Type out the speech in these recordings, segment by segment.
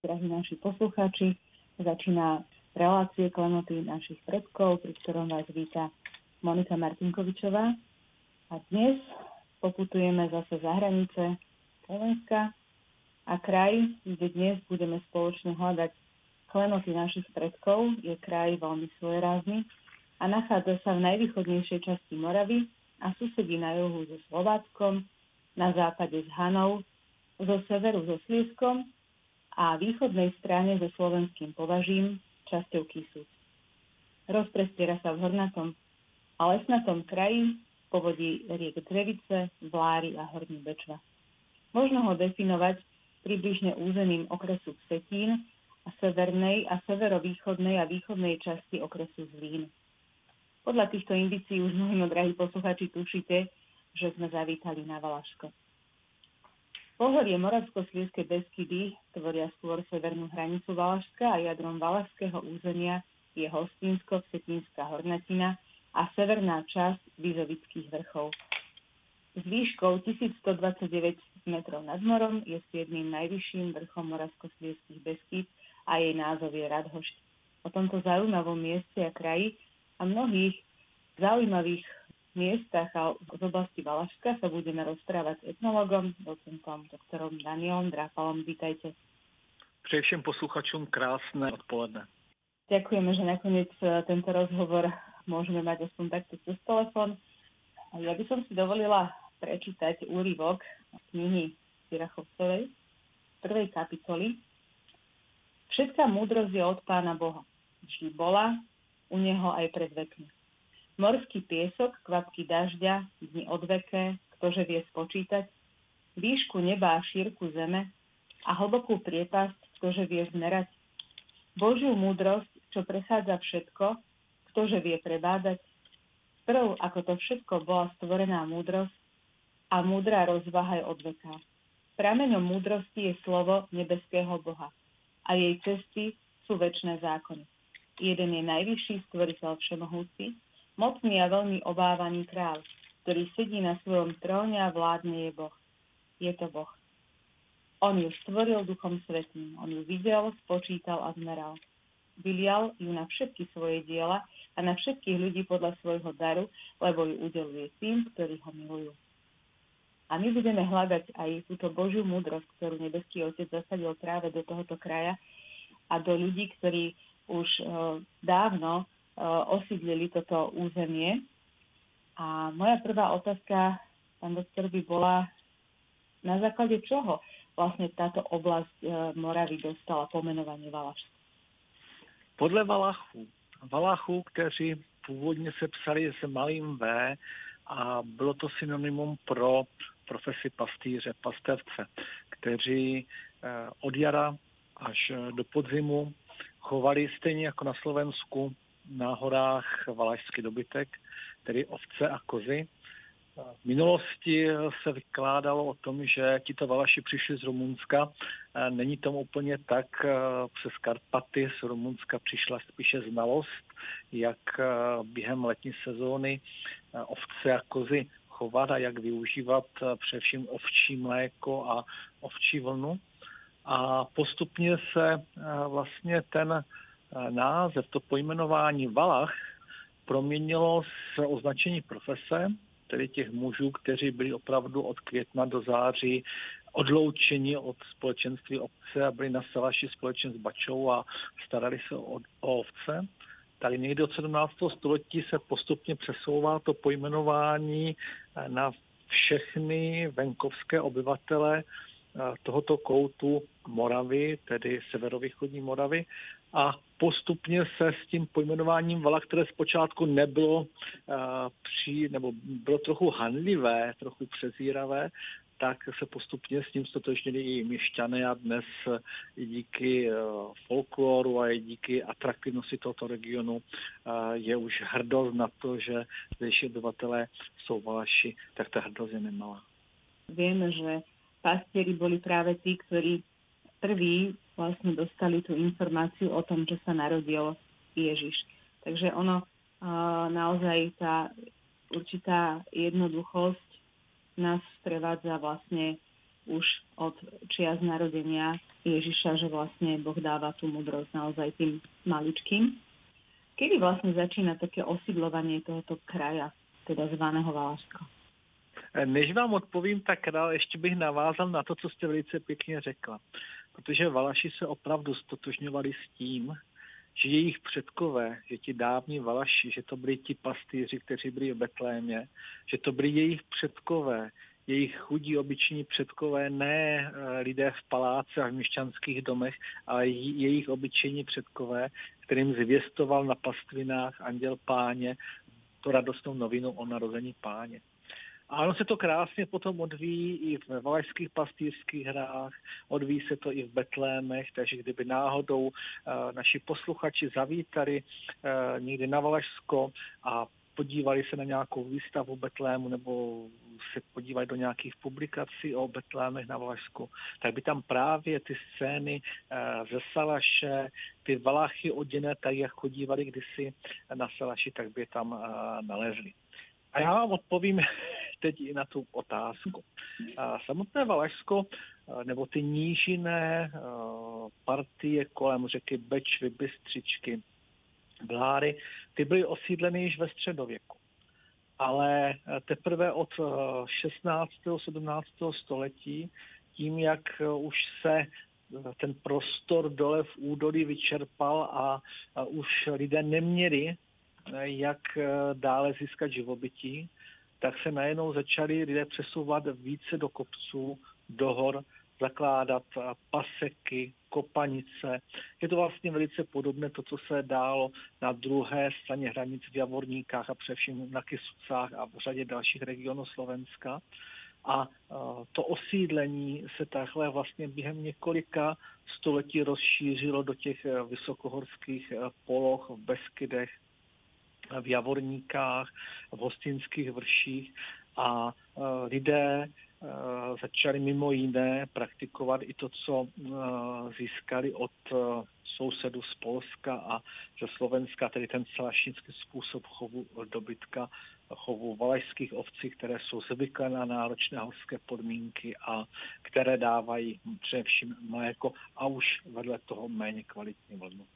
drahí naši poslucháči. Začína relácie klenoty našich predkov, pri ktorom vás víta Monika Martinkovičová. A dnes poputujeme zase za hranice Slovenska a kraj, kde dnes budeme spoločne hľadať klenoty našich predkov, je kraj veľmi svojerázny a nachádza sa v najvýchodnejšej časti Moravy a susedí na juhu so Slováckom, na západe s Hanou, zo severu so Slieskom a východnej strane so slovenským považím, časťou Kisu. Rozprestiera sa v hornatom a lesnatom kraji povodí riek Drevice, Vláry a Horný Bečva. Možno ho definovať približne územím okresu Vsetín a severnej a severovýchodnej a východnej časti okresu Zlín. Podľa týchto indicií už mnohí drahí posluchači tušíte, že sme zavítali na Valaško. Pohorie Moravsko-Slieske Beskydy tvoria skôr severnú hranicu Valašska a jadrom valašského územia je Hostínsko, Vsetínska hornatina a severná časť Vizovických vrchov. S výškou 1129 metrov nad morom je jedným najvyšším vrchom Moravsko-Slieských Beskyd a jej názov je Radhošť. O tomto zaujímavom mieste a kraji a mnohých zaujímavých miestach a z oblasti Valašska sa budeme rozprávať s etnologom, docentom doktorom Danielom Drápalom. Vítajte. Přeji všem posluchačům krásné odpoledne. Ďakujeme, že nakoniec e, tento rozhovor môžeme mať aspoň takto cez telefon. Ja by som si dovolila prečítať úryvok z knihy Sirachovcovej, prvej kapitoly. Všetká múdrosť je od Pána Boha. Vždy bola, u Neho aj pred vekmi Morský piesok, kvapky dažďa, dni odveké, ktože vie spočítať, výšku neba a šírku zeme a hlbokú priepasť, ktože vie zmerať. Božiu múdrosť, čo prechádza všetko, ktože vie prebádať. Prv, ako to všetko bola stvorená múdrosť a múdra rozvaha je od veka. Prameňom múdrosti je slovo nebeského Boha a jej cesty sú väčšie zákony. Jeden je najvyšší stvoriteľ všemohúci, Mocný a veľmi obávaný král, ktorý sedí na svojom tróne a vládne je Boh. Je to Boh. On ju stvoril duchom svetým. On ju videl, spočítal a zmeral. Vylial ju na všetky svoje diela a na všetkých ľudí podľa svojho daru, lebo ju udeluje tým, ktorí ho milujú. A my budeme hľadať aj túto Božiu múdrosť, ktorú nebeský Otec zasadil práve do tohoto kraja a do ľudí, ktorí už uh, dávno Eh, osídlili toto územie. A moja prvá otázka, pán doktor, by bola, na základe čoho vlastně táto oblast eh, Moravy dostala pomenování Valašsk? Podle Valachů. Valachů, kteří původně se psali s malým V a bylo to synonymum pro profesi pastýře, pastevce, kteří eh, od jara až do podzimu chovali stejně jako na Slovensku na horách valašský dobytek, tedy ovce a kozy. V minulosti se vykládalo o tom, že tito Valaši přišli z Rumunska. Není tomu úplně tak. Přes Karpaty z Rumunska přišla spíše znalost, jak během letní sezóny ovce a kozy chovat a jak využívat především ovčí mléko a ovčí vlnu. A postupně se vlastně ten název, to pojmenování Valach proměnilo se označení profese, tedy těch mužů, kteří byli opravdu od května do září odloučeni od společenství obce a byli na Salaši společně s Bačou a starali se o, o ovce. Tady někdy od 17. století se postupně přesouvá to pojmenování na všechny venkovské obyvatele tohoto koutu Moravy, tedy severovýchodní Moravy a postupně se s tím pojmenováním vala, které zpočátku nebylo uh, při, nebo bylo trochu hanlivé, trochu přezíravé, tak se postupně s tím stotožnili i měšťané a dnes i díky uh, folkloru a i díky atraktivnosti tohoto regionu uh, je už hrdost na to, že zdejší obyvatelé jsou Valaši, tak ta hrdost je nemalá. Víme, že pastieri boli práve tí, ktorí prví vlastne dostali tú informáciu o tom, že sa narodil Ježiš. Takže ono naozaj tá určitá jednoduchosť nás sprevádza vlastne už od čias narodenia Ježiša, že vlastne Boh dáva tú múdrosť naozaj tým maličkým. Kedy vlastne začína také osidlovanie tohoto kraja, teda zvaného Valašsko? Než vám odpovím, tak rád ještě bych navázal na to, co jste velice pěkně řekla. Protože Valaši se opravdu stotožňovali s tím, že jejich předkové, že ti dávní Valaši, že to byli ti pastýři, kteří byli v Betlémě, že to byli jejich předkové, jejich chudí obyčejní předkové, ne eh, lidé v paláce a v měšťanských domech, ale jejich obyčejní předkové, kterým zvěstoval na pastvinách anděl páně tu radostnou novinu o narození páně. A ono se to krásně potom odvíjí i v valašských pastýřských hrách, odvíjí se to i v Betlémech, takže kdyby náhodou uh, naši posluchači zavítali uh, někdy na Valašsko a podívali se na nějakou výstavu Betlému nebo se podívali do nějakých publikací o Betlémech na Valašsku, tak by tam právě ty scény uh, ze Salaše, ty Valachy oděné tak, jak chodívali kdysi na Salaši, tak by tam uh, nalezli. A já vám odpovím teď i na tu otázku. Samotné Valašsko nebo ty nížiné partie kolem řeky Bečvy, Bystřičky, Bláry, ty byly osídleny již ve středověku. Ale teprve od 16. 17. století, tím, jak už se ten prostor dole v údolí vyčerpal a, a už lidé neměli jak dále získat živobytí, tak se najednou začali lidé přesouvat více do kopců, do hor, zakládat paseky, kopanice. Je to vlastně velice podobné to, co se dálo na druhé straně hranic v Javorníkách a především na Kysucách a v řadě dalších regionů Slovenska. A to osídlení se takhle vlastně během několika století rozšířilo do těch vysokohorských poloh v Beskydech, v Javorníkách, v hostinských vrších a e, lidé e, začali mimo jiné praktikovat i to, co e, získali od sousedů z Polska a ze Slovenska, tedy ten celašnický způsob chovu dobytka, chovu valajských ovcí, které jsou zvyklé na náročné horské podmínky a které dávají především mléko a už vedle toho méně kvalitní vlnu.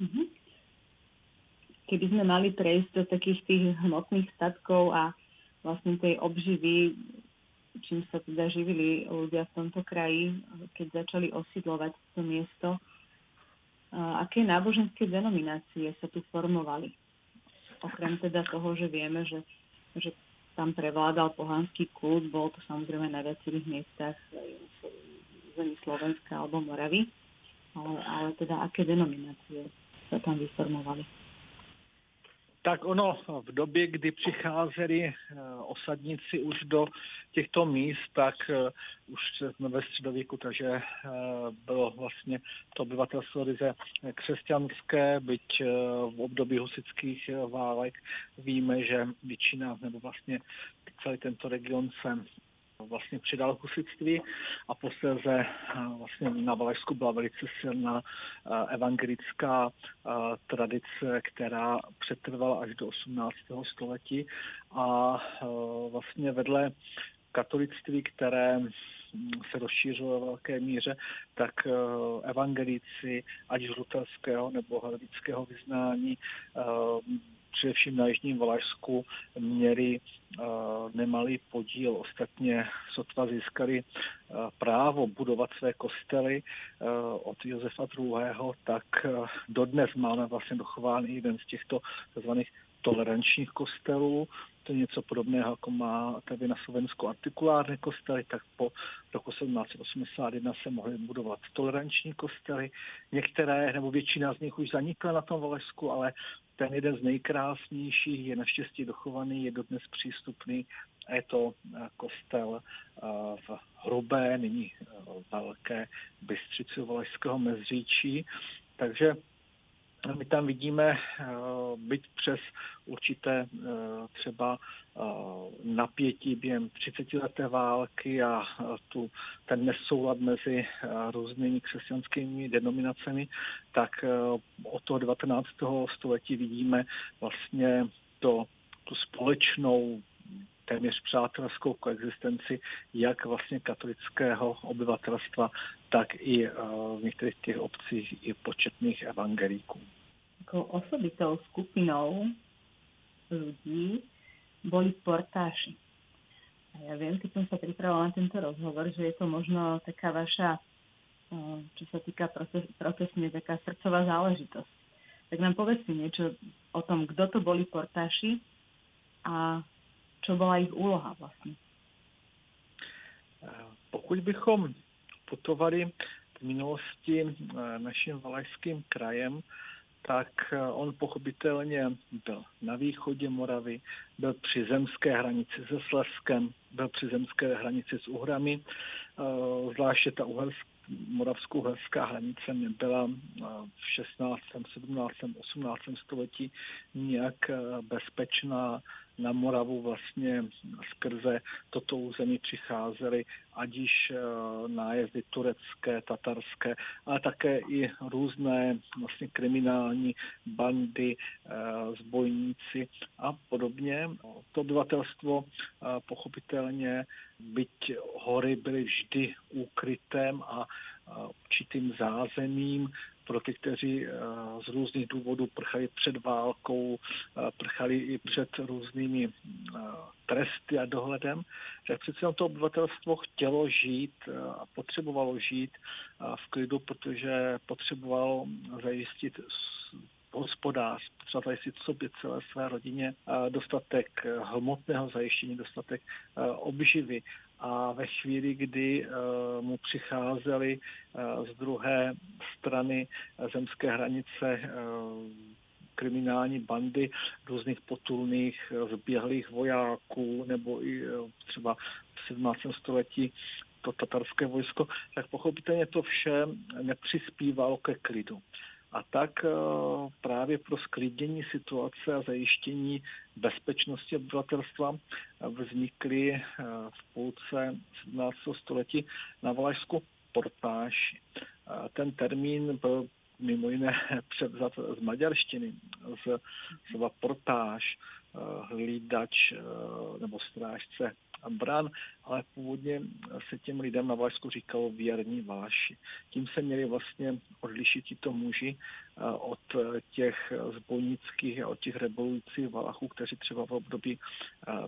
Mm-hmm keby sme mali prejsť do takých tých hmotných statkov a vlastne tej obživy, čím sa teda živili ľudia v tomto kraji, keď začali osidlovať to miesto, aké náboženské denominácie sa tu formovali. Okrem teda toho, že vieme, že, že tam prevládal pohanský kult, bol to samozrejme na viacerých miestach zemi Slovenska alebo Moravy, ale, ale teda aké denominácie sa tam vyformovali. Tak ono v době, kdy přicházeli eh, osadníci už do těchto míst, tak eh, už jsme ve středověku, takže eh, bylo vlastně to obyvatelstvo ryze křesťanské, byť v období husických válek víme, že většina nebo vlastně celý tento region se vlastně přidal husitství a posléze vlastně na Valašsku byla velice silná evangelická tradice, která přetrvala až do 18. století a vlastně vedle katolictví, které se rozšířilo ve velké míře, tak evangelíci, ať z luterského nebo hradického vyznání, především na Jižním Valašsku měli nemalý podíl. Ostatně sotva získali právo budovat své kostely od Josefa II., tak dodnes máme vlastně dochován jeden z těchto tzv. tolerančních kostelů, to je něco podobného, jako má tady na Slovensku artikulární kostely, tak po roku 1781 se mohly budovat toleranční kostely. Některé, nebo většina z nich už zanikla na tom Valesku, ale ten jeden z nejkrásnějších je naštěstí dochovaný, je dodnes přístupný a je to eh, kostel eh, v Hrubé, nyní eh, velké Bystřici Valešského mezříčí. Takže my tam vidíme eh, byť přes určité eh, třeba eh, napětí během 30 leté války a tu, ten nesoulad mezi různými křesťanskými denominacemi, tak od toho 19. století vidíme vlastně to, tu společnou téměř přátelskou koexistenci jak vlastně katolického obyvatelstva, tak i v některých těch obcích i početných evangelíků. Jako osobitou skupinou lidí boli portáši. A ja viem, keď som sa pripravila na tento rozhovor, že je to možno taká vaša, čo sa týka proces, procesne, taká srdcová záležitosť. Tak nám povedzte niečo o tom, kto to boli portáši a čo bola ich úloha vlastně. Pokud bychom putovali v minulosti eh, naším valašským krajem, tak eh, on pochopitelně byl na východě Moravy, byl při zemské hranici se Sleskem, byl při zemské hranici s Uhrami, eh, zvláště ta uherská moravsko-uherská hranice nebyla v 16., 17., 18. století nijak bezpečná na Moravu vlastně skrze toto území přicházely ať již eh, nájezdy turecké, tatarské, ale také i různé vlastně kriminální bandy, eh, zbojníci a podobně. To obyvatelstvo eh, pochopitelně, byť hory byly vždy úkrytem a určitým zázemím, pro ty, kteří z různých důvodů prchali před válkou, prchali i před různými tresty a dohledem, tak přece to obyvatelstvo chtělo žít a potřebovalo žít v klidu, protože potřebovalo zajistit hospodář, potřeba zajistit sobě celé své rodině dostatek hmotného zajištění, dostatek obživy. A ve chvíli, kdy mu přicházely z druhé strany zemské hranice kriminální bandy různých potulných zběhlých vojáků nebo i třeba v 17. století to tatarské vojsko, tak pochopitelně to vše nepřispívalo ke klidu. A tak eh, právě pro sklidnění situace a zajištění bezpečnosti obyvatelstva eh, vznikly eh, v půlce 17. století na Valašsku portáž. Ten termín byl mimo jiné převzat z maďarštiny, z slova portáž, hlídač nebo strážce bran, ale původně se těm lidem na Valašsku říkalo věrní Valaši. Tím se měli vlastně odlišit tito muži eh, od těch zbojnických a od těch revolujících Valachů, kteří třeba v období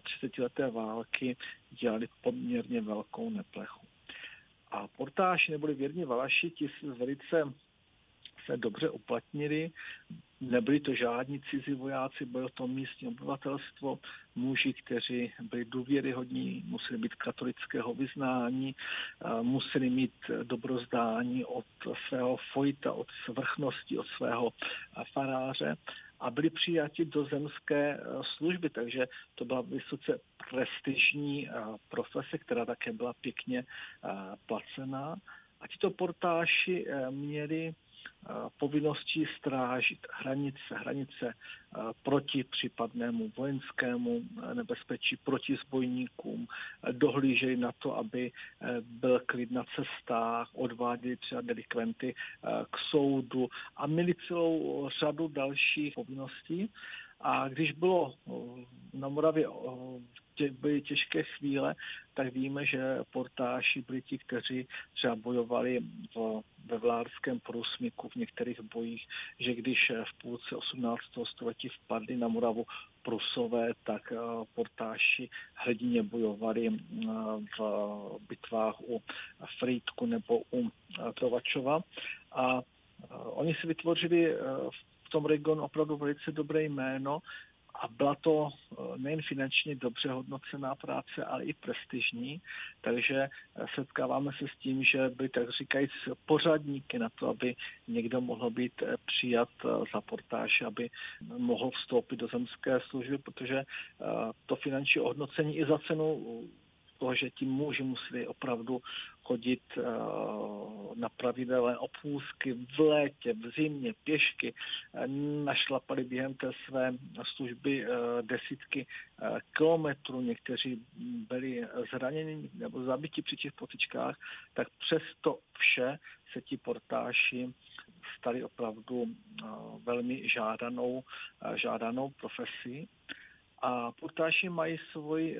30 eh, leté války dělali poměrně velkou neplechu. A portáši neboli věrní Valaši, ti velice se dobře uplatnili. Nebyli to žádní cizí vojáci, bylo to místní obyvatelstvo, muži, kteří byli důvěryhodní, museli být katolického vyznání, museli mít dobrozdání od svého fojta, od svrchnosti, od svého faráře a byli přijati do zemské služby, takže to byla vysoce prestižní profese, která také byla pěkně placená. A tito portáši měli povinností strážit hranice, hranice proti případnému vojenskému nebezpečí, proti zbojníkům, dohlíželi na to, aby byl klid na cestách, odváděli třeba delikventy k soudu a měli celou řadu dalších povinností. A když bylo na Moravě tě, byly těžké chvíle, tak víme, že portáši byli ti, kteří třeba bojovali v, ve vládském průsmyku v některých bojích, že když v půlce 18. století vpadli na Moravu Prusové, tak uh, portáši hrdině bojovali uh, v bitvách u Frýdku nebo u uh, Trovačova. A oni si vytvořili v tom regionu opravdu velice dobré jméno a byla to eh, nejen finančně dobře hodnocená práce, ale i prestižní, takže eh, setkáváme se s tím, že by tak říkajíc pořadníky na to, aby někdo mohl být eh, přijat za portáž, aby mohl vstoupit do zemské služby, protože to finanční ohodnocení i za cenu toho, že ti muži museli opravdu chodit uh, na pravidelné obchůzky v létě, v zimě, pěšky, našlapali během té své služby uh, desítky kilometrů, někteří byli zraněni nebo zabiti při těch potičkách, tak přesto vše se ti portáši stali opravdu velmi žádanou, žádanou profesí. A portáši mají svůj,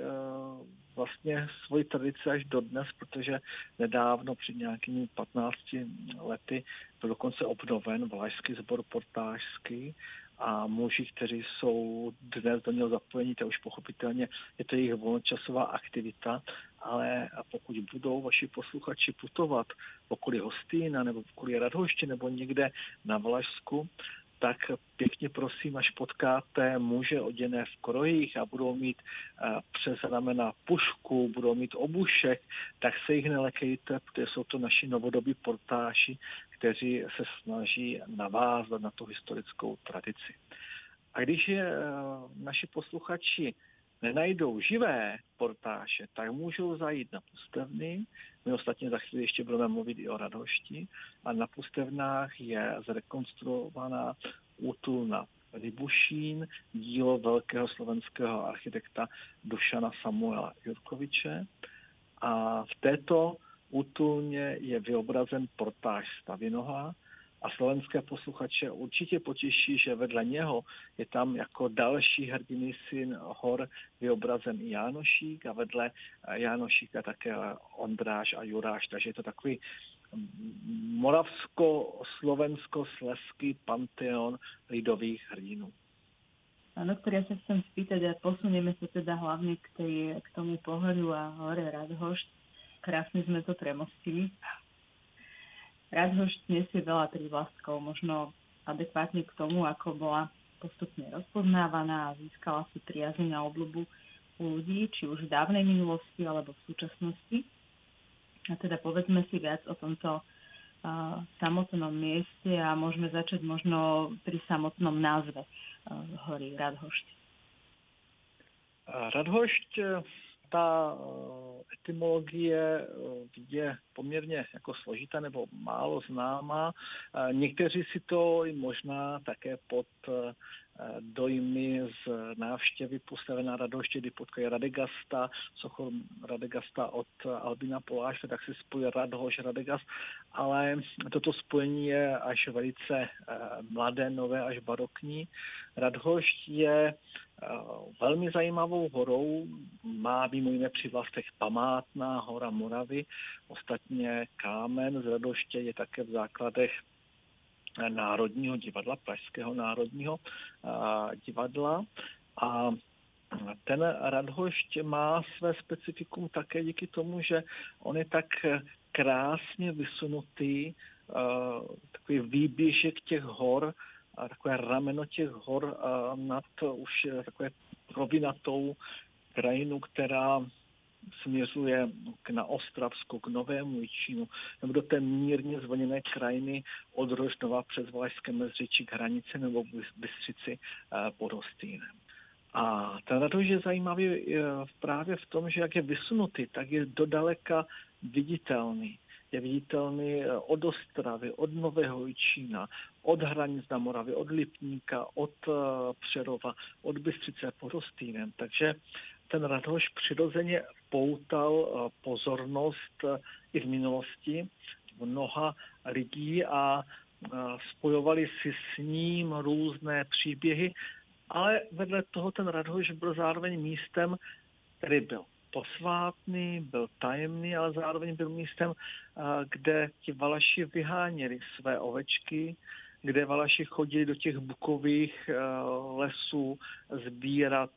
vlastně svoji tradici až dodnes, protože nedávno před nějakými 15 lety byl dokonce obnoven Valašský sbor portářský a muži, kteří jsou dnes do něho zapojení, to už pochopitelně je to jejich volnočasová aktivita, ale pokud budou vaši posluchači putovat okolí Hostýna nebo okolí Radhoště nebo někde na Valašsku, tak pěkně prosím, až potkáte muže oděné v krojích a budou mít uh, přes ramena pušku, budou mít obušek, tak se jich nelekejte, protože jsou to naši novodobí portáši, kteří se snaží navázat na tu historickou tradici. A když je uh, naši posluchači nenajdou živé portáše, tak můžou zajít na pustevny. My ostatně za chvíli ještě budeme mluvit i o radosti. A na pustevnách je zrekonstruovaná útulna Libušín, dílo velkého slovenského architekta Dušana Samuela Jurkoviče. A v této útulně je vyobrazen portáž Stavinoha, a slovenské posluchače určitě potěší, že vedle něho je tam jako další hrdinný syn hor vyobrazen i Jánošík a vedle Jánošíka také Ondráš a Juráš, takže je to takový moravsko-slovensko-sleský panteon lidových hrdinů. Doktor, ja sa chcem spýtať a posunieme sa teda hlavne k, tej, k tomu pohľadu a hore Radhošť. Krásne sme to premostili. Radhošť nesie veľa prívlastkov, možno adekvátne k tomu, ako bola postupne rozpoznávaná a získala si priazeň a obľubu u ľudí, či už v dávnej minulosti alebo v súčasnosti. A teda povedzme si viac o tomto uh, samotnom mieste a môžeme začať možno pri samotnom názve uh, hory Radhošť. Radhošť ta eh, etymologie eh, je poměrně jako složitá nebo málo známá. Eh, někteří si to možná také pod dojmy z návštěvy postavená radoště, kdy potkají Radegasta, Sochor Radegasta od Albina Poláše, tak si spojí Radhoš, Radegast, ale toto spojení je až velice mladé, nové, až barokní. Radhošť je velmi zajímavou horou, má mimo jiné vlastech památná hora Moravy, ostatně kámen z Radoště je také v základech Národního divadla, Pražského národního divadla. A ten Radhošť má své specifikum také díky tomu, že on je tak krásně vysunutý, takový výběžek těch hor, takové rameno těch hor nad už takové rovinatou krajinu, která směřuje k na Ostravsku, k Novému Jičínu, nebo do té mírně zvlněné krajiny od Rožnova přes Valašské mezřičí k hranici nebo Bystřici pod Hostýnem. A ten radoš je zajímavý e, právě v tom, že jak je vysunutý, tak je dodaleka viditelný je viditelný eh, od Ostravy, od Nového Jičína, od hranic na Moravě, od Lipníka, od eh, Přerova, od Bystřice pod Hostýnem. Takže ten Radhoš přirozeně poutal eh, pozornost i v minulosti mnoha lidí a spojovali si s ním různé příběhy, ale vedle toho ten Radhoš byl zároveň místem, který byl posvátný, byl tajemný, ale zároveň byl místem, kde ti Valaši vyháněli své ovečky, kde Valaši chodili do těch bukových lesů sbírat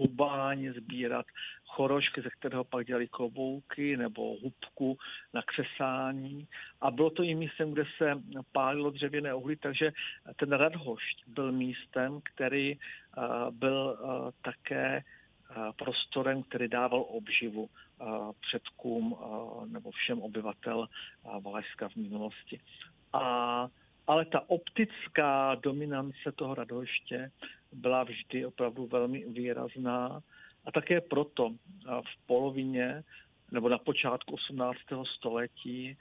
hubáň, sbírat chorošky, ze kterého pak dělali klobouky nebo hubku na křesání. A bylo to i místem, kde se pálilo dřevěné uhlí, takže ten Radhošť byl místem, který byl také prostorem, který dával obživu předkům nebo všem obyvatel Valašska v minulosti. A, ale ta optická dominance toho radoště byla vždy opravdu velmi výrazná a také proto v polovině nebo na počátku 18. století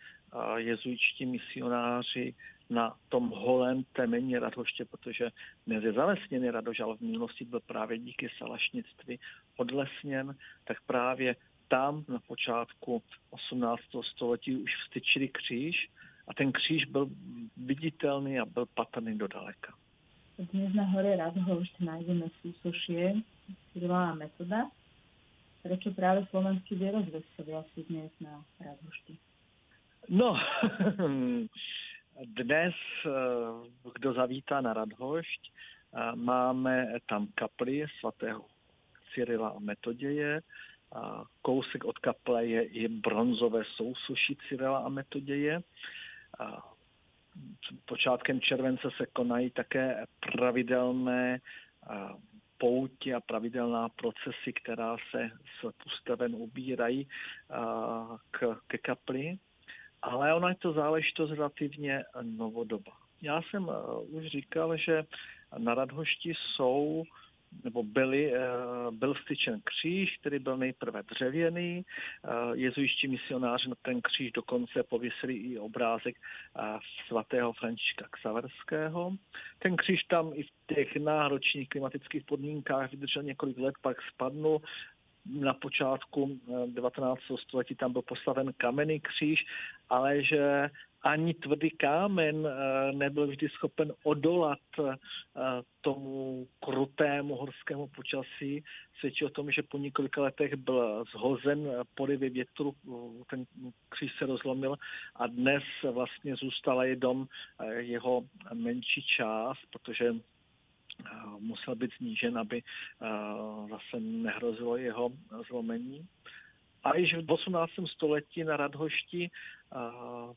jezuičtí misionáři na tom holém temení Radhoště, protože dnes je zalesněný Radoš, ale v minulosti byl právě díky salašnictví odlesněn, tak právě tam na počátku 18. století už vstyčili kříž a ten kříž byl viditelný a byl patrný do daleka. Dnes na hore Radhošť nájdeme súsošie a Metoda. Prečo práve slovenskí vierozvestovia si dnes na Radhošti? No, dnes, eh, kdo zavítá na Radhošť, eh, máme tam kapli svatého Cyrila a Metoděje. Kousek od kaple je i bronzové sousuši Cyrila a Metoděje. Počátkem července se konají také pravidelné pouti a pravidelná procesy, která se s pustaven ubírají k, ke kapli. Ale ona je to záležitost relativně novodoba. Já jsem už říkal, že na Radhošti jsou nebo byly, eh, byl vstyčen kříž, který byl nejprve dřevěný. Eh, jezuiští misionáři na ten kříž dokonce pověsili i obrázek eh, svatého Františka Ksaverského. Ten kříž tam i v těch náročných klimatických podmínkách vydržel několik let, pak spadnul na počátku 19. století tam byl postaven kamenný kříž, ale že ani tvrdý kámen eh, nebyl vždy schopen odolat eh, tomu krutému horskému počasí. Svědčí o tom, že po několika letech byl zhozen porivy větru, ten kříž se rozlomil a dnes vlastně zůstala jenom eh, jeho menší část, protože musel být snížen, aby zase nehrozilo jeho zlomení. A již v 18. století na Radhošti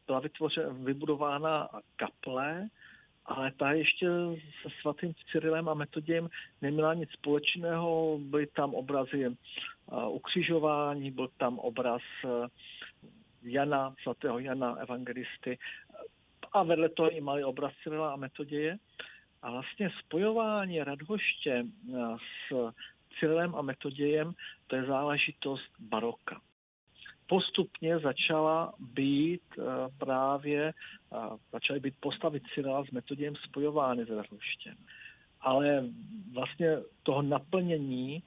byla vytvořena, vybudována kaple, ale ta ještě se svatým Cyrilem a Metodějem neměla nic společného. Byly tam obrazy ukřižování, byl tam obraz Jana, svatého Jana evangelisty a vedle toho i malý obraz Cyrila a Metoděje. A vlastně spojování Radhoště s Cyrilem a Metodějem to je záležitost baroka postupně začala být uh, právě, uh, začaly být postavy Cyrila s metodiem spojovány s Radhoštěm. Ale vlastně toho naplnění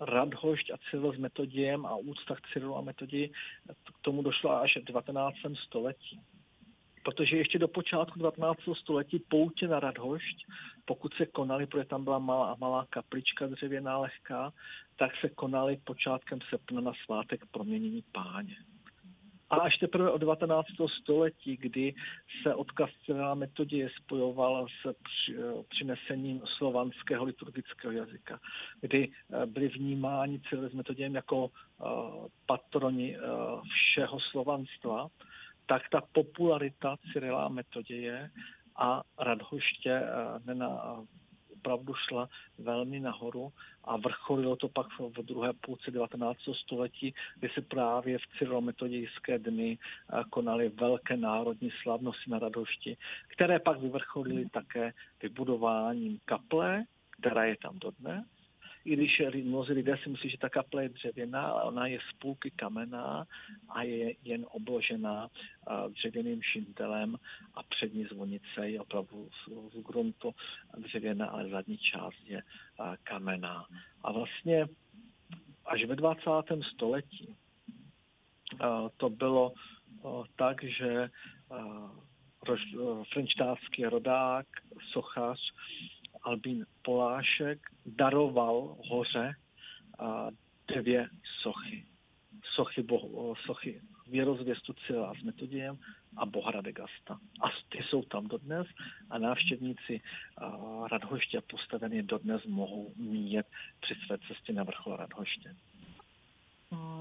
Radhošť a Cyril s metodiem a úcta k Cyrilu a metodii, k tomu došlo až v 19. století. Protože ještě do počátku 19. století poutě na Radhošť, pokud se konaly, protože tam byla malá, malá kaplička dřevěná lehká, tak se konaly počátkem srpna na svátek proměnění páně. A až teprve od 19. století, kdy se odkaz celá metodě spojoval s přinesením slovanského liturgického jazyka, kdy eh, byli vnímáni celé s metoděm jako eh, patroni eh, všeho slovanstva, tak ta popularita Cyrila Metoděje a Radhoště nena, opravdu šla velmi nahoru a vrcholilo to pak v druhé půlce 19. století, kdy se právě v cyrilometodějské dny konaly velké národní slavnosti na Radošti, které pak vyvrcholily také vybudováním kaple, která je tam dodnes, i když mnozí lidé si myslí, že ta kaple je dřevěná, ale ona je z půlky kamenná a je jen obložená dřevěným šintelem a přední zvonice je opravdu z, z gruntu dřevěná, ale zadní část je kamenná. A vlastně až ve 20. století to bylo tak, že frenčtácký rodák, sochař, Albín Polášek daroval hoře dvě sochy. Sochy, bohu, sochy věrozvěstu Cyrila s Metodiem a Boha Radegasta. A ty jsou tam dodnes a návštěvníci Radhoště postavené dodnes mohou mít při své cestě na vrchol Radhoště.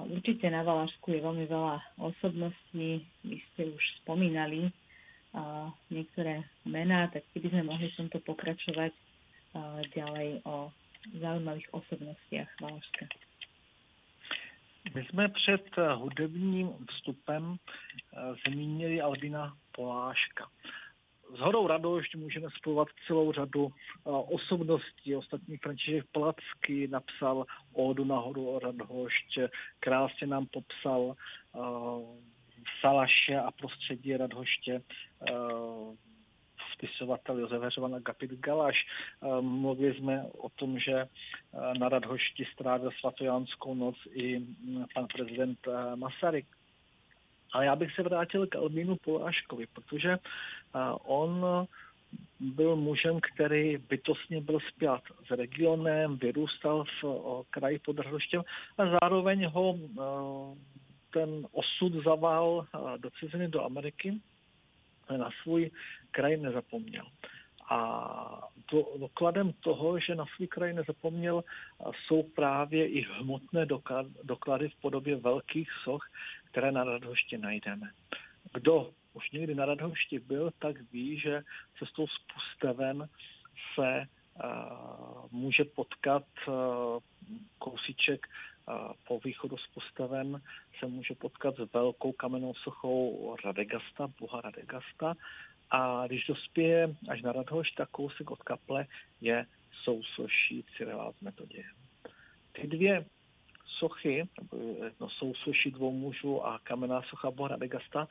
Určite na Valašsku je veľmi veľa osobností. Vy ste už spomínali a niektoré mená, tak keby sme mohli v tomto pokračovať ďalej o zaujímavých osobnostiach Valašska. My jsme před eh, hudebním vstupem eh, zmínili Albina Poláška. S Horou Radošť můžeme spojovat celou řadu eh, osobností. Ostatní František Placky napsal Ódu na horu Radhošť, krásně nám popsal Salaše a prostředí Radhoště spisovatel Josef Heřovan a Gapit Galaš. Eh, mluvili jsme o tom, že eh, na Radhošti strávil svatojánskou noc i mm, pan prezident eh, Masaryk. Ale já bych se vrátil k Albínu Poláškovi, protože on byl mužem, který bytostně byl spjat s regionem, vyrůstal v kraji pod Radoštěm a zároveň ho ten osud zaval do ciziny, do Ameriky, na svůj kraj nezapomněl. A dokladem toho, že na svůj kraj nezapomněl, jsou právě i hmotné doklady v podobě velkých soch, které na Radhošti najdeme. Kdo už někdy na Radhošti byl, tak ví, že cestou z Pusteven se uh, může potkat uh, kousíček po východu z Pusteven se může potkat s velkou kamennou sochou Radegasta, boha Radegasta a když dospěje až na Radhoš, tak kousek od kaple je sousoší Cyrila z Metodě. Ty dvě sochy, no, sousoší dvou mužů a kamenná socha Boha Radegasta,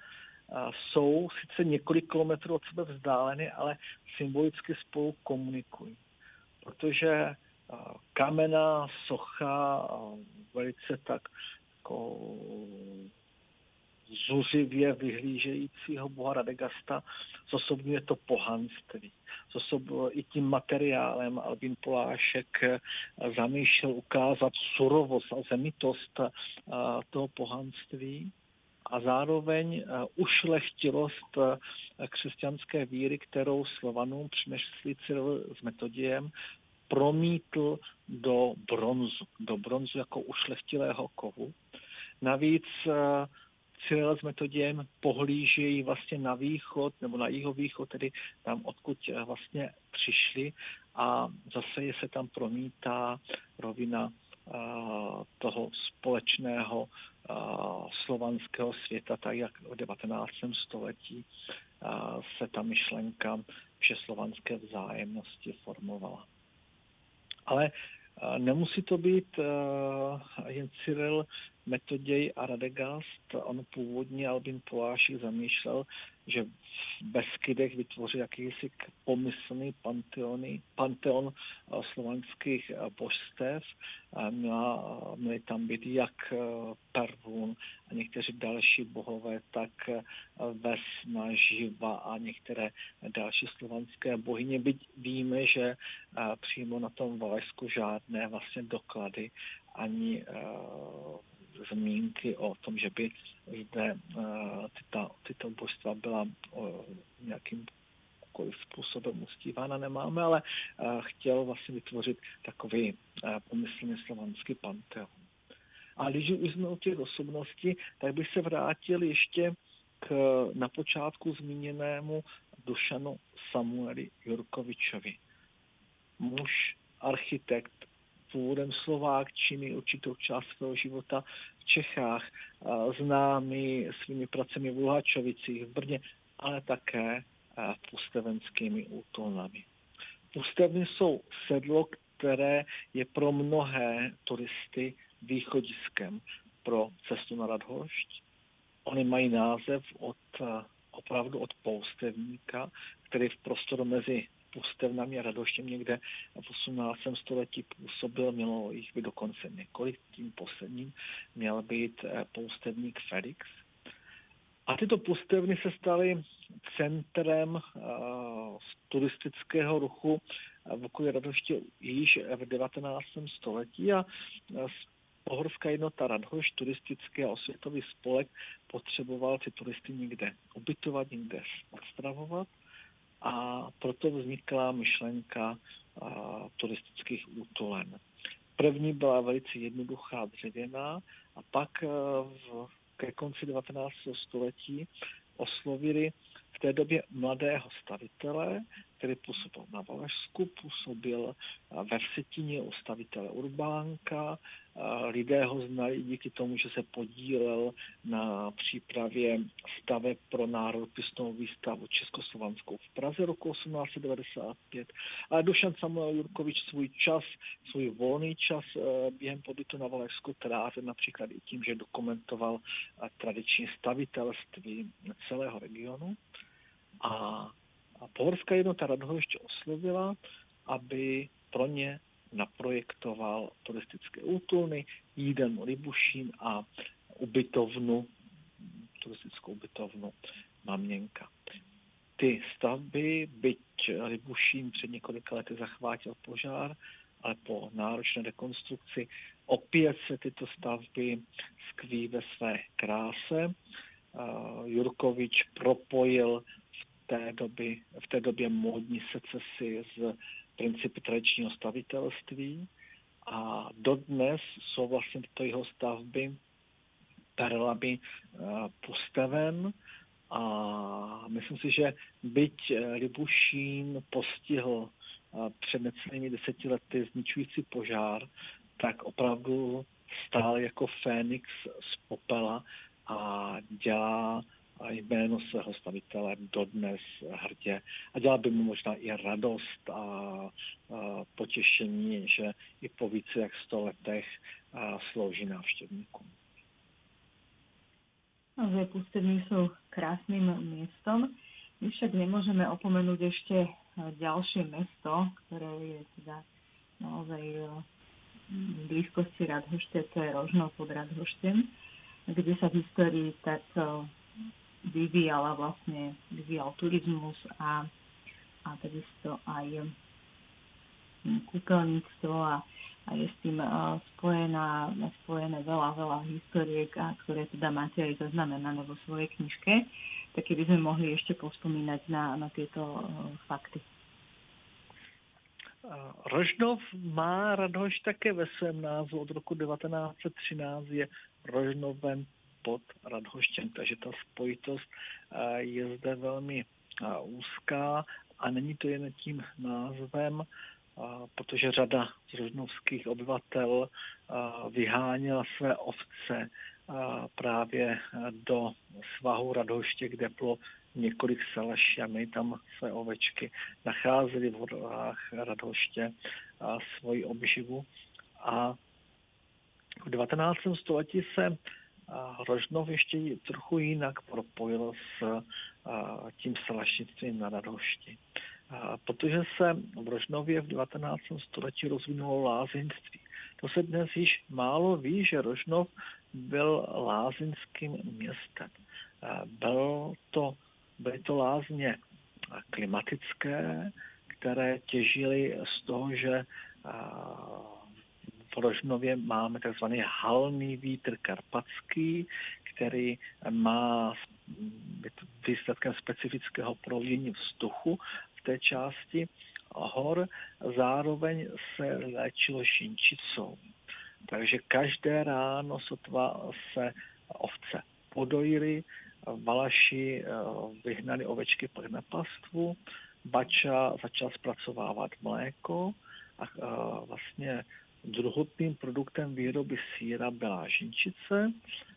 jsou sice několik kilometrů od sebe vzdáleny, ale symbolicky spolu komunikují. Protože kamenná socha velice tak jako zuřivě vyhlížejícího boha Radegasta zosobňuje to pohanství. Zosob, I tím materiálem Albin Polášek zamýšlel ukázat surovost a zemitost toho pohanství a zároveň ušlechtilost křesťanské víry, kterou Slovanům přinesli Cyril s Metodiem, promítl do bronzu, do bronzu jako ušlechtilého kovu. Navíc Cyril s Metodiem pohlížejí vlastně na východ nebo na jihovýchod, tedy tam, odkud eh, vlastně přišli a zase je se tam promítá rovina uh, toho společného slovanského světa, tak jak v 19. století se ta myšlenka všeslovanské vzájemnosti formovala. Ale Nemusí to být jen Cyril Metoděj a Radegast. On původně Albin Polášek zamýšlel, že v Beskydech vytvoří jakýsi pomyslný panteony, panteon eh, slovanských eh, božstev. Měla, měly tam být jak eh, Pervun a někteří další bohové, tak Vesna, Živa a některé další slovanské bohyně. Byť víme, že přímo na tom Valašsku žádné vlastně doklady ani zmínky o tom, že by zde uh, tyto, tyto božstva byla nějakým způsobem uctívána nemáme, ale uh, chtěl vlastně vytvořit takový uh, pomyslný slovanský panteon. A když už jsme u těch osobností, tak bych se vrátil ještě k na počátku zmíněnému Dušanu Samueli Jurkovičovi. Muž, architekt, původem Slovák, činy určitou část svého života v Čechách, známý svými pracemi v Luhačovicích, v Brně, ale také pustevenskými útulnami. Pustevny jsou sedlo, které je pro mnohé turisty východiskem pro cestu na Radhošť. Oni mají název od, opravdu od poustevníka, který v prostoru mezi pustevnami a radoštěm někde v 18. století působil, mělo jich by dokonce několik, tím posledním měl být eh, poustevník Felix. A tyto pustevny se staly centrem uh, turistického ruchu v okolí Radoště již v 19. století a Pohorská jednota Radhoš, turistický a osvětový spolek, potřeboval ty turisty někde ubytovat, někde odstravovat a proto vznikla myšlenka turistických útolen. První byla velice jednoduchá dřevěná a pak v, ke konci 19. století oslovili v té době mladého stavitele, který působil na Valašsku, působil ve Vsetině u stavitele Urbánka. Lidé ho znali díky tomu, že se podílel na přípravě staveb pro národopisnou výstavu Českoslovanskou v Praze roku 1895. A Dušan Samuel Jurkovič svůj čas, svůj volný čas během pobytu na Valašsku trávil například i tím, že dokumentoval tradiční stavitelství celého regionu. A, a Pohorská jednota Radhošť oslovila, aby pro ně naprojektoval turistické útulny, jídelnu Libušín a ubytovnu, turistickou ubytovnu Maměnka. Ty stavby, byť Libušín před několika lety zachvátil požár, ale po náročné rekonstrukci opět se tyto stavby skví ve své kráse. Jurkovič propojil v té, doby, v té době módní secesy z principy tradičního stavitelství. A dodnes jsou vlastně tyto jeho stavby perlami postaven. A myslím si, že byť Libušín postihl před necelými deseti lety zničující požár, tak opravdu stál jako Fénix z popela a dělá jméno svého stavitele dodnes hrdě a dělá by mu možná i radost a, a potěšení, že i po více jak sto letech a slouží návštěvníkům. Naozaj pustevní jsou krásným městem. My však nemůžeme opomenout ještě ďalšie mesto, ktoré je teda naozaj v blízkosti Radhošte, to je Rožno pod Radhoštem, kde sa v histórii tak vyvíjala vlastne, vyvíjal turizmus a, a takisto aj kúpeľníctvo a, a je s tým spojená, spojené veľa, veľa historiek, a ktoré teda máte aj zaznamenané vo svojej knižke. Tak keby sme mohli ešte pospomínať na, na tieto fakty. Rožnov má Radhoš také ve svém názvu od roku 1913 je Rožnovem pod Radhoštěm, takže ta spojitost je zde velmi úzká a není to jen tím názvem, protože řada z rožnovských obyvatel vyháněla své ovce právě do svahu Radhoště, kde bylo několik salaší a my tam své ovečky nacházeli v horách Radhoště a svoji obživu. A v 19. století se Rožnov ještě trochu jinak propojil s tím salašnictvím na Radhošti. Protože se v Rožnově v 19. století rozvinulo lázeňství. To se dnes již málo ví, že Rožnov byl lázeňským městem. Byl to Byly to lázně klimatické, které těžily z toho, že v Rožnově máme takzvaný halný vítr karpatský, který má výsledkem specifického provění vzduchu v té části hor. Zároveň se léčilo šinčicou. Takže každé ráno sotva se ovce podojily, Valaši eh, vyhnali ovečky pak na pastvu, Bača začal zpracovávat mléko a eh, vlastně druhotným produktem výroby síra byla žinčice,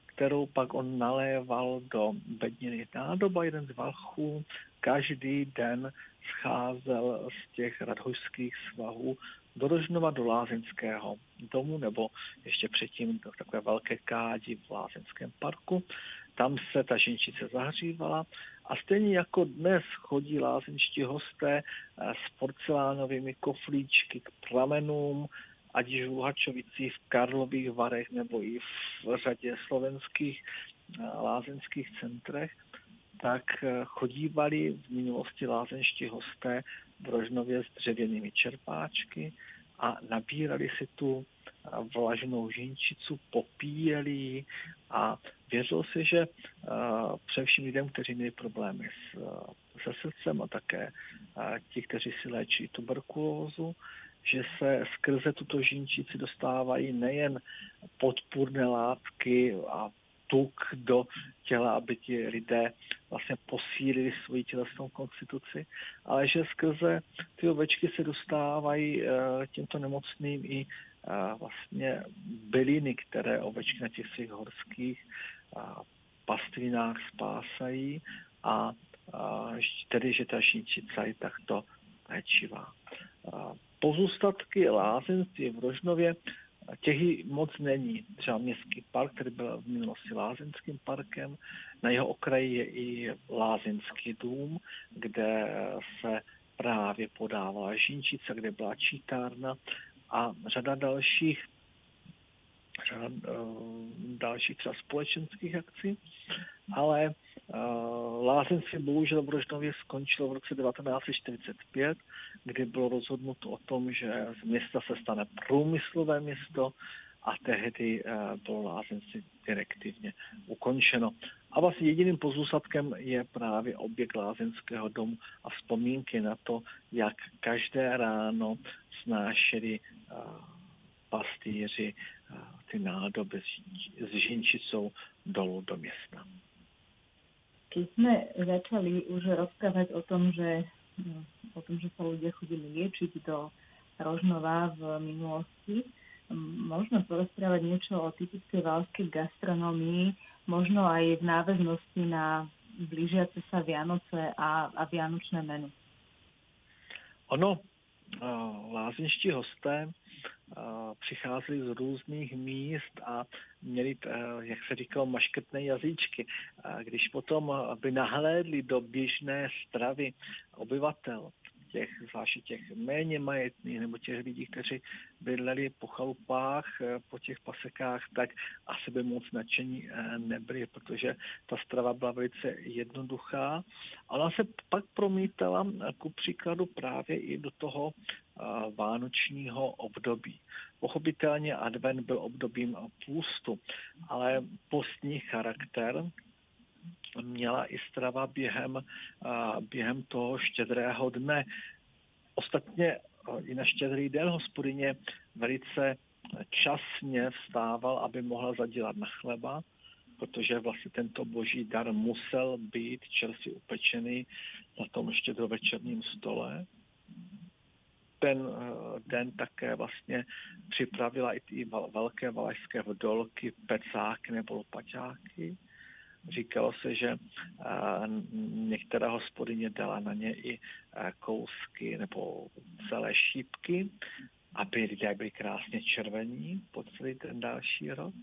kterou pak on naléval do bedniny nádoba. Jeden z valchů každý den scházel z těch radhojských svahů do Rožnova do Lázeňského domu, nebo ještě předtím do takové velké kádi v Lázeňském parku tam se ta ženčice zahřívala a stejně jako dnes chodí lázeňští hosté eh, s porcelánovými koflíčky k plamenům, ať již v Luhačovicích, v Karlových Varech nebo i v řadě slovenských eh, lázeňských centrech, tak eh, chodívali v minulosti lázeňští hosté v Rožnově s dřevěnými čerpáčky a nabírali si tu vlažnou žinčicu, popíjeli a věřil si, že především lidem, kteří měli problémy s, se srdcem a také ti, kteří si léčí tuberkulózu, že se skrze tuto žinčici dostávají nejen podpůrné látky a tuk do těla, aby ti lidé vlastně posílili svoji tělesnou konstituci, ale že skrze ty ovečky se dostávají těmto nemocným i vlastně byliny, které ovečky na těch svých horských pastvinách spásají a tedy, že ta šíčica je takto léčivá. Pozůstatky lázenství v Rožnově těch moc není. Třeba městský park, který byl v minulosti lázeňským parkem, na jeho okraji je i lázeňský dům, kde se právě podávala žínčice, kde byla čítárna a řada dalších řada uh, dalších třeba společenských akcí, ale uh, lázeňství bohužel v Rožnově skončilo v roce 1945, kdy bylo rozhodnuto o tom, že z města se stane průmyslové město a tehdy eh, bylo lázeňství direktivně ukončeno. A vlastně jediným pozůstatkem je právě objekt lázeňského domu a vzpomínky na to, jak každé ráno snášeli eh, pastýři eh, ty nádoby s žinčicou dolů do města. Keď sme začali už rozprávať o tom, že, no, o tom, že sa ľudia chodili liečiť do Rožnova v minulosti, možno porozprávať niečo o typickej valskej gastronomii, možno aj v náväznosti na blížiace sa Vianoce a, a Vianočné menu. Ono, lázeňští hosté přicházeli z různých míst a měli, jak se říkalo, maškrtné jazyčky. Když potom by nahlédli do běžné stravy obyvatel, těch, zvláště těch méně majetných nebo těch lidí, kteří bydleli po chalupách, eh, po těch pasekách, tak asi by moc nadšení eh, nebyli, protože ta strava byla velice jednoduchá. A ona se pak promítala eh, ku příkladu právě i do toho vánočního období. Pochopitelně advent byl obdobím půstu, ale postní charakter měla i strava během, během toho štědrého dne. Ostatně i na štědrý den hospodyně velice časně vstával, aby mohla zadělat na chleba, protože vlastně tento boží dar musel být čerstvě upečený na tom štědrovečerním stole. Ten den také vlastně připravila i ty velké valašské vdolky, pecáky nebo lopaťáky Říkalo se, že některá hospodyně dala na ně i kousky nebo celé šípky, aby lidé byli krásně červení po celý ten další rok.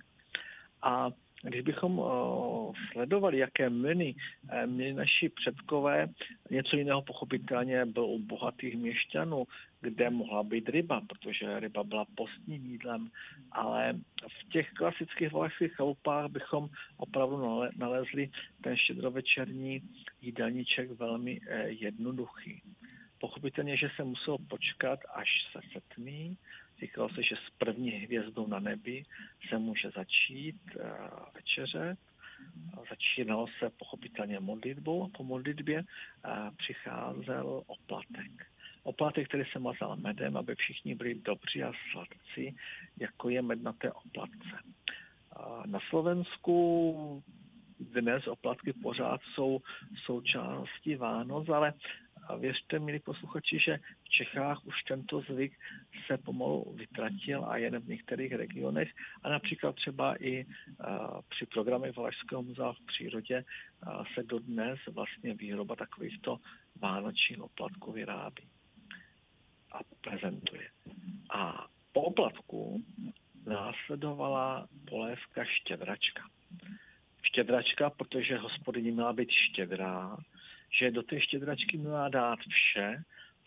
A když bychom sledovali, jaké menu e, měli naši předkové, něco jiného pochopitelně bylo u bohatých měšťanů, kde mohla být ryba, protože ryba byla postním jídlem, ale v těch klasických valašských chalupách bychom opravdu nalezli ten štědrovečerní jídelníček velmi e, jednoduchý. Pochopitelně, že se muselo počkat, až se setmí, Říkalo se, že s první hvězdou na nebi se může začít uh, večeře. Začínalo se pochopitelně modlitbou a po modlitbě uh, přicházel oplatek. Oplatek, který se mazal medem, aby všichni byli dobří a sladcí, jako je med na té oplatce. Na Slovensku dnes oplatky pořád jsou součástí Vánoc, ale a věřte, milí posluchači, že v Čechách už tento zvyk se pomalu vytratil a jen v některých regionech a například třeba i při programech Valašského muzea v přírodě se dodnes vlastně výroba takovýchto vánočních oplatků vyrábí a prezentuje. A po oplatku následovala polévka štědračka. Štědračka, protože hospodyně měla být štědrá, že do té štědračky měla dát vše,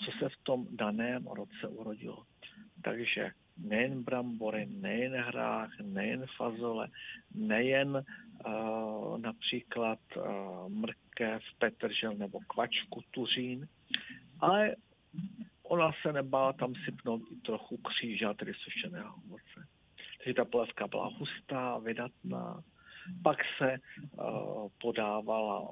co se v tom daném roce urodilo. Takže nejen brambory, nejen hrách, nejen fazole, nejen uh, například uh, mrkev, petržel nebo kvačku, tuřín, ale ona se nebála tam sypnout i trochu kříža, tedy sušeného ovoce. Takže ta polévka byla hustá, vydatná, pak se uh, podávala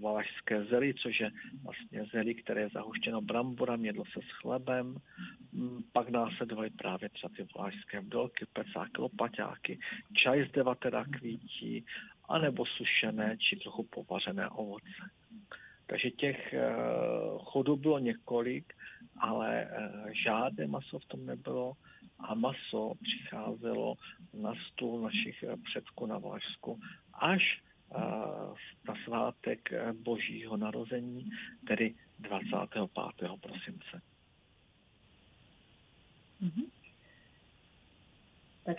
valašské zely, což je vlastně zely, které je zahuštěno bramborem, jedlo se s chlebem. Mm, pak následovaly právě třeba ty valašské vdolky, pecáky, lopaťáky, čaj z devatera kvítí, anebo sušené či trochu povařené ovoce. Takže těch uh, chodů bylo několik, ale žádné maso v tom nebylo a maso přicházelo na stůl našich předků na Valašsku až eh, na svátek božího narození, tedy 25. prosince. Mm-hmm. Tak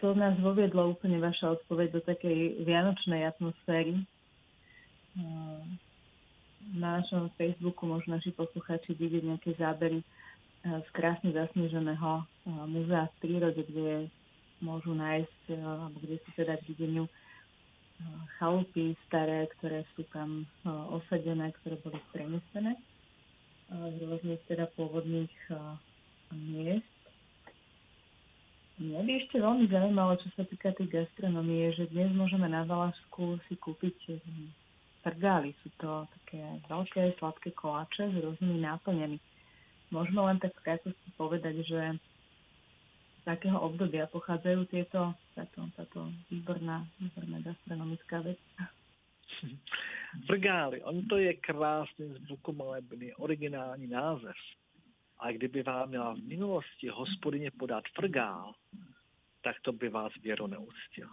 to nás voviedlo úplne vaša odpoveď do takej vianočnej atmosféry. Eh, na našom Facebooku môžu naši poslucháči vidieť nejaké zábery z krásne zasneženého múzea v prírode, kde môžu nájsť, alebo kde si teda videniu chalupy staré, ktoré sú tam osadené, ktoré boli prenesené z rôznych teda pôvodných miest. Mňa by ešte veľmi zaujímalo, čo sa týka tej gastronomie, že dnes môžeme na Valašsku si kúpiť prgály. Sú to také veľké sladké koláče s rôznymi náplňami. Môžeme len tak v krátkosti povedať, že z akého obdobia pochádzajú tieto, táto, táto výborná, výborná gastronomická vec? Frgály, on to je krásný zvukomalebný originální název. A kdyby vám měla v minulosti hospodyně podat frgál, tak to by vás věro neustil.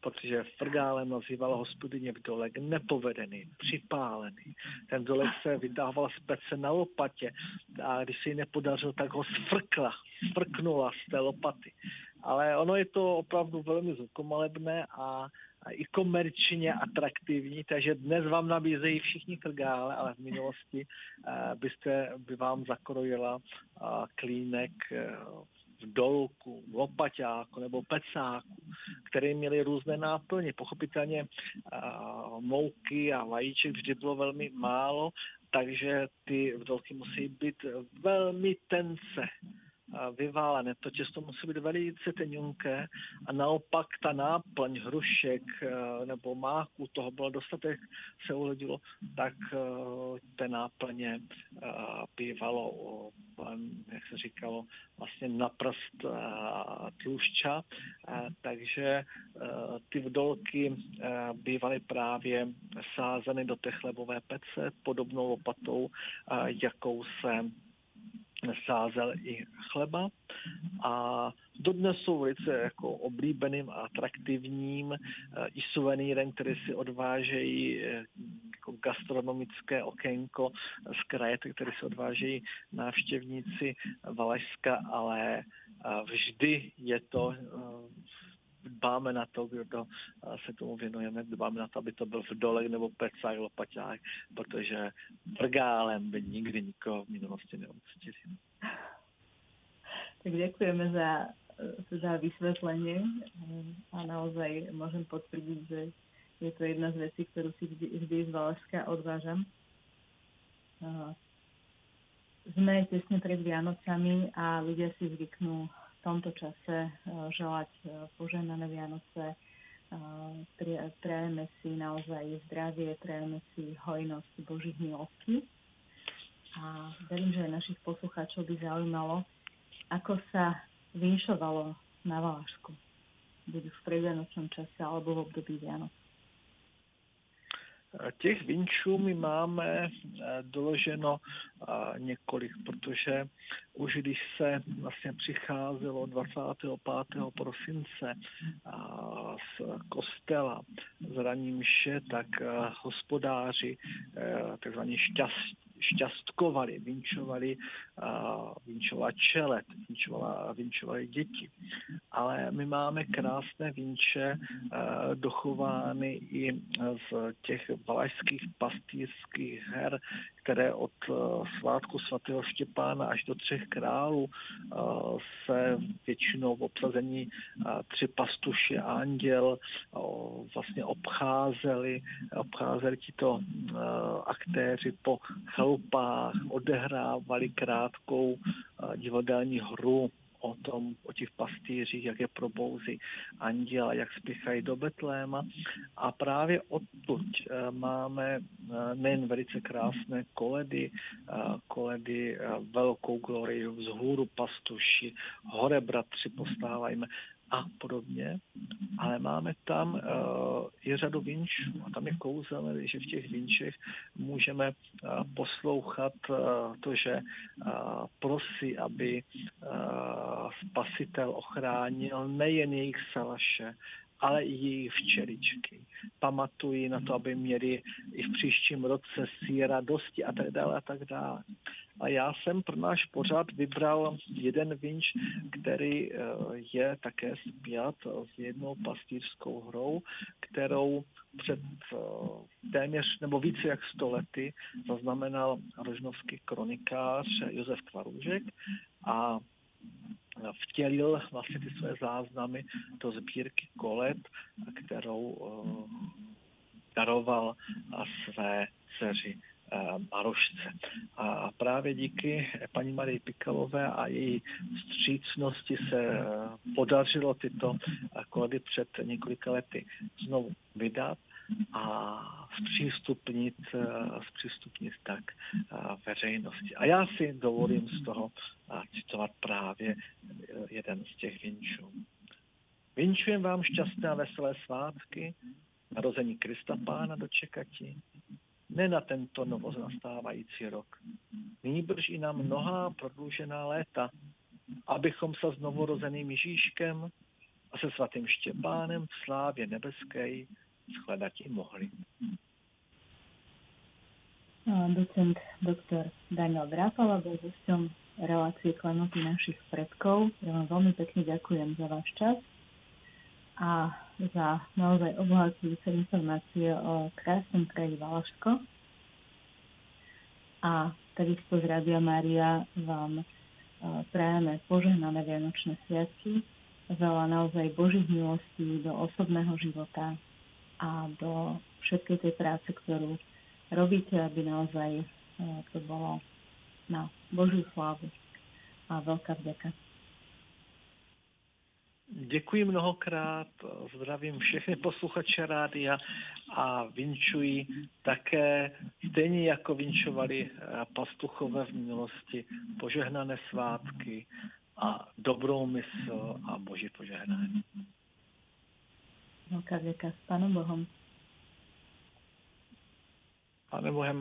Protože frgálem nazývala hospodyně v dolek nepovedený, připálený. Ten dolek se vydával z pece na lopatě a když se ji nepodařil, tak ho sfrkla, sfrknula z té lopaty. Ale ono je to opravdu velmi zvukomalebné a i komerčně atraktivní, takže dnes vám nabízejí všichni krgále, ale v minulosti uh, byste, by vám zakrojila uh, klínek uh, v dolku, v lopaťáku nebo pecáku, které měly různé náplně. Pochopitelně uh, mouky a vajíček vždy bylo velmi málo, takže ty vdolky musí být velmi tence vyválené. To těsto musí být velice tenunké a naopak ta náplň hrušek eh, nebo máku, toho bylo dostatek, se uledilo, tak eh, té náplně eh, bývalo, jak se říkalo, vlastně naprst tlušťa, takže ty vdolky bývaly právě sázeny do té chlebové pece podobnou lopatou, jakou se sázel i chleba. A dodnes jsou velice jako oblíbeným a atraktivním eh, i suvenýrem, který si odvážejí eh, jako gastronomické okénko z kraje, který si odvážejí návštěvníci Valašska, ale eh, vždy je to dbáme na to, kdo se tomu věnujeme, dbáme na to, aby to byl v dolech nebo pecách, lopaťách, protože brgálem by nikdy nikoho v minulosti neuctili. Tak ďakujeme za, za vysvetlenie a naozaj môžem potvrdiť, že je to jedna z vecí, ktorú si vždy, vždy z Valašska odvážam. Sme tesne pred Vianocami a ľudia si zvyknú tomto čase eh, želať eh, poženané Vianoce. Eh, prajeme si naozaj zdravie, prajeme si hojnosť Božích milostí. A verím, že aj našich poslucháčov by zaujímalo, ako sa vinšovalo na Valašsku. Buď v predvianočnom čase alebo v období Vianoc. Těch vinčů my máme doloženo několik, protože už když se vlastně přicházelo 25. prosince z kostela z raní tak hospodáři, takzvaní šťast, šťastkovali, vinčovali, uh, vinčovala čelet, vinčovala, vinčovali děti. Ale my máme krásné vinče uh, dochovány i z těch valašských pastýřských her, které od uh, svátku svatého Štěpána až do třech králů uh, se většinou v obsazení uh, tři pastuši a anděl vlastně obcházeli, obcházeli tito uh, aktéři po chalupách, odehrávali krátkou divadelní hru o tom, o těch pastýřích, jak je probouzí anděla, jak spěchají do Betléma. A právě odtud eh, máme eh, nejen velice krásné koledy, eh, koledy velkou glorii vzhůru pastuši, hore bratři postávajme, a podobně, ale máme tam uh, i řadu vinčů a tam je kouzelné, že v těch vinčech můžeme uh, poslouchat uh, to, že prosí, aby spasitel ochránil nejen jejich salaše, ale i jejich včeličky. Pamatují na to, aby měli i v příštím roce síra radosti a tak dále a tak dále. A já jsem pro náš pořad vybral jeden vinč, který eh, je také zpět s jednou pastýřskou hrou, kterou před eh, téměř nebo více jak sto lety zaznamenal rožnovský kronikář Josef Tvarůžek a vtělil vlastně ty své záznamy do sbírky kolet, kterou daroval své dceři Marošce. A právě díky paní Marii Pikalové a její střícnosti se podařilo tyto koledy před několika lety znovu vydat a zpřístupnit, zpřístupnit tak veřejnosti. A já si dovolím z toho citovat právě jeden z těch vinčů. Vinčujem vám šťastné a veselé svátky, narození Krista Pána dočekati, ne na tento novonastávající rok, nýbrž i na mnohá prodloužená léta, abychom se s novorozeným Ježíškem a se svatým Štěpánem v slávě nebeské shledati mohli. Docent doktor Daniel Drápala bol hosťom relácie Klenoty našich predkov. Ja vám veľmi pekne ďakujem za váš čas a za naozaj obohacujúce informácie o krásnom kraji Valašsko. A takisto z Rádia Mária vám e, prajeme požehnané Vianočné sviatky, veľa naozaj Božích milostí do osobného života a do všetkej tej práce, ktorú robíte, aby naozaj e, to bolo na Božiu slávu. A veľká vďaka. Děkuji mnohokrát, zdravím všechny posluchače rádia a vinčuji také, stejně jako vinčovali pastuchové v minulosti, požehnané svátky a dobrou mysl a boží požehnání. Veľká vďaka s Pánom Bohom. Pánem Bohem.